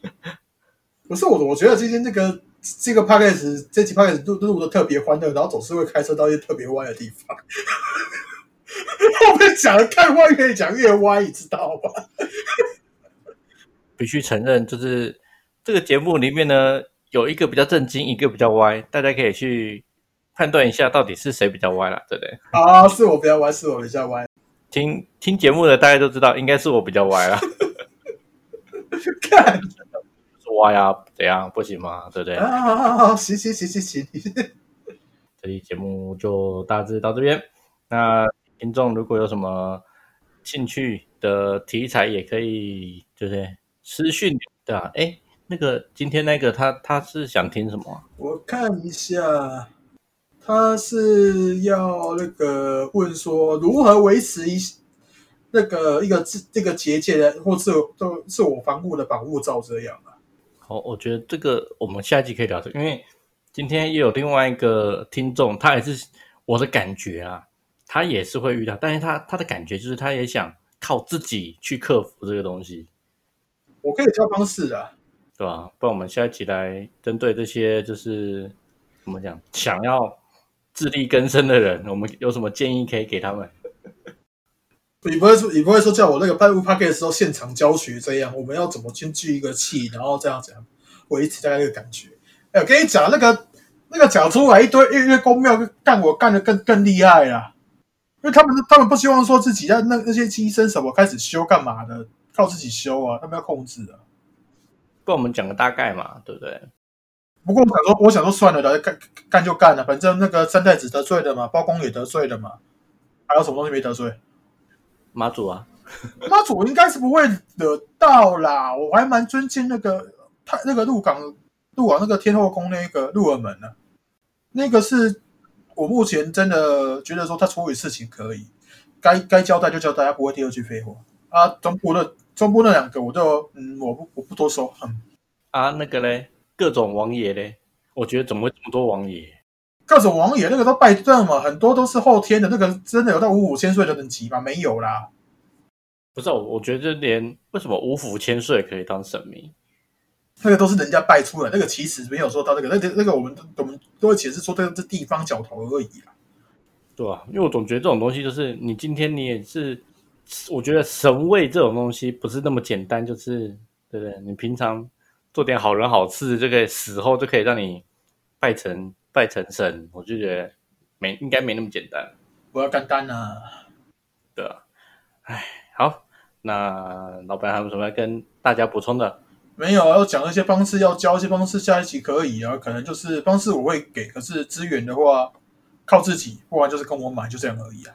不是我，我觉得今天这个。这个 podcast 这期 podcast 录录的特别欢乐，然后总是会开车到一些特别歪的地方。后面讲的太歪，越讲越歪，你知道吗？必须承认，就是这个节目里面呢，有一个比较正经，一个比较歪，大家可以去判断一下，到底是谁比较歪了，对不对？啊，是我比较歪，是我比较歪。听听节目的大家都知道，应该是我比较歪了。看。哇呀，怎样不行吗？对不对？啊，行行行行行。这期节目就大致到这边。那听众如果有什么兴趣的题材，也可以就是私讯对吧？哎，那个今天那个他他是想听什么？我看一下，他是要那个问说如何维持一那个一个这这个结界的，或是都自我防护的保护罩这样啊。好，我觉得这个我们下一集可以聊的，因为今天也有另外一个听众，他也是我的感觉啊，他也是会遇到，但是他他的感觉就是他也想靠自己去克服这个东西。我可以教方式啊，对吧？不然我们下一集来针对这些就是怎么讲，想要自力更生的人，我们有什么建议可以给他们？你不会说，你不会说叫我那个拍录 p a k 的时候现场教学这样？我们要怎么先聚一个气，然后这样子维持大概那个感觉？哎，我跟你讲，那个那个讲出来一堆，越越公庙干我干的更更厉害啦，因为他们他们不希望说自己在那那些机身什么开始修干嘛的，靠自己修啊，他们要控制啊。不我们讲个大概嘛，对不对？不过我想说，我想说算了，干干就干了，反正那个三太子得罪了嘛，包公也得罪了嘛，还有什么东西没得罪？妈祖啊，妈祖应该是不会惹到啦。我还蛮尊敬那个太那个鹿港鹿港那个天后宫那个鹿耳门的，那个是我目前真的觉得说他处理事情可以，该该交代就交代，他不会第二句废话啊。中部的中部那两个，我就嗯，我不我不多说。嗯啊，那个嘞，各种王爷嘞，我觉得怎么会这么多王爷？各种王爷那个都拜证嘛，很多都是后天的，那个真的有到五五千岁的等级吗？没有啦。不是，我觉得连为什么五府千岁可以当神明？那个都是人家拜出来，那个其实没有说到那个，那个那个我们我们都会解释说，这个是地方角头而已啊。对啊，因为我总觉得这种东西就是你今天你也是，我觉得神位这种东西不是那么简单，就是对不对？你平常做点好人好事，这个死后就可以让你拜成拜成神，我就觉得没应该没那么简单。我要干单啊！对啊，哎，好，那老板还有什么要跟大家补充的？没有啊，要讲一些方式，要教一些方式，下一期可以啊。可能就是方式我会给，可是资源的话靠自己，不然就是跟我买，就这样而已啊。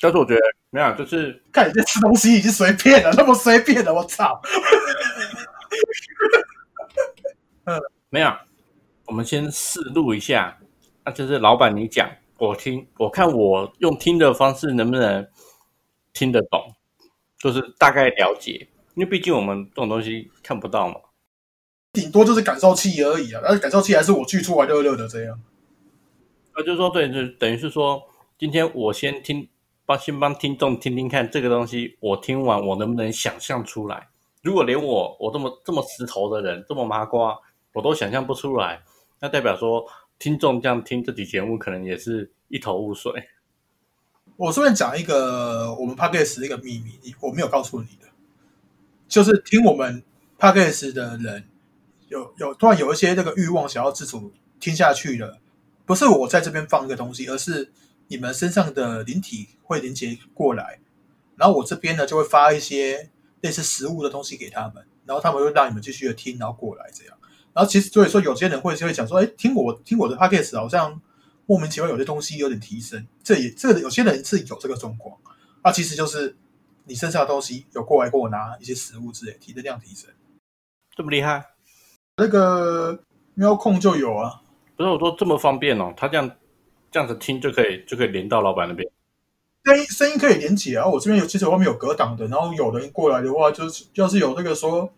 但是我觉得没有，就是看你在吃东西已经随便了，那么随便了，我操！嗯，没有，我们先试录一下，那就是老板你讲，我听，我看我用听的方式能不能听得懂，就是大概了解。因为毕竟我们这种东西看不到嘛，顶多就是感受器而已啊。但是感受器还是我去出来热热的这样。啊，就是说，对，就等于是说，今天我先听，帮先帮听众听听看这个东西，我听完我能不能想象出来？如果连我我这么这么石头的人，这么麻瓜，我都想象不出来，那代表说听众这样听这期节目，可能也是一头雾水。我顺便讲一个我们 p a c k a g e 的一个秘密，我没有告诉你的。就是听我们 podcast 的人，有有突然有一些那个欲望想要自主听下去了，不是我在这边放一个东西，而是你们身上的灵体会连接过来，然后我这边呢就会发一些类似食物的东西给他们，然后他们会让你们继续的听，然后过来这样。然后其实所以说有些人会就会讲说，哎，听我听我的 podcast 好像莫名其妙有些东西有点提升，这也这个有些人是有这个状况，那其实就是。你身上的东西有过来跟我拿一些食物之类，提的量提升，这么厉害？那个喵控就有啊，不是我说这么方便哦，他这样这样子听就可以就可以连到老板那边，声音声音可以连接啊。我这边有其实外面有隔挡的，然后有人过来的话，就是要是有那个说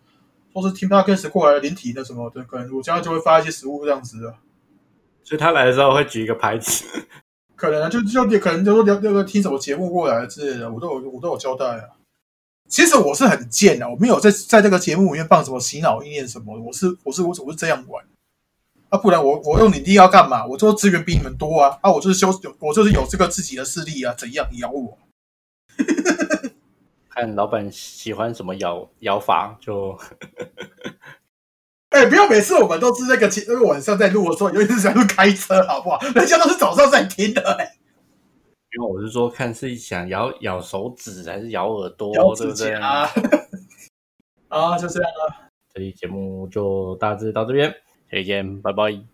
说是听 podcast 过来的连体的什么的，可能我将来就会发一些食物这样子的。所以他来的时候会举一个牌子。可能啊，就就可能就说那个听什么节目过来之类的，我都有我都有交代啊。其实我是很贱的，我没有在在这个节目里面放什么洗脑意念什么，我是我是我我是这样玩啊，不然我我用你弟要干嘛？我做资源比你们多啊啊！我就是修有我就是有这个自己的势力啊，怎样咬我？看老板喜欢什么咬咬法就。哎，不要每次我们都是那个那个晚上在录的时候，有一次想要开车，好不好？人家都是早上在听的。哎，因为我是说，看是想咬咬手指还是咬耳朵，对不对啊？啊，就这样了。这期节目就大致到这边，再见，拜拜。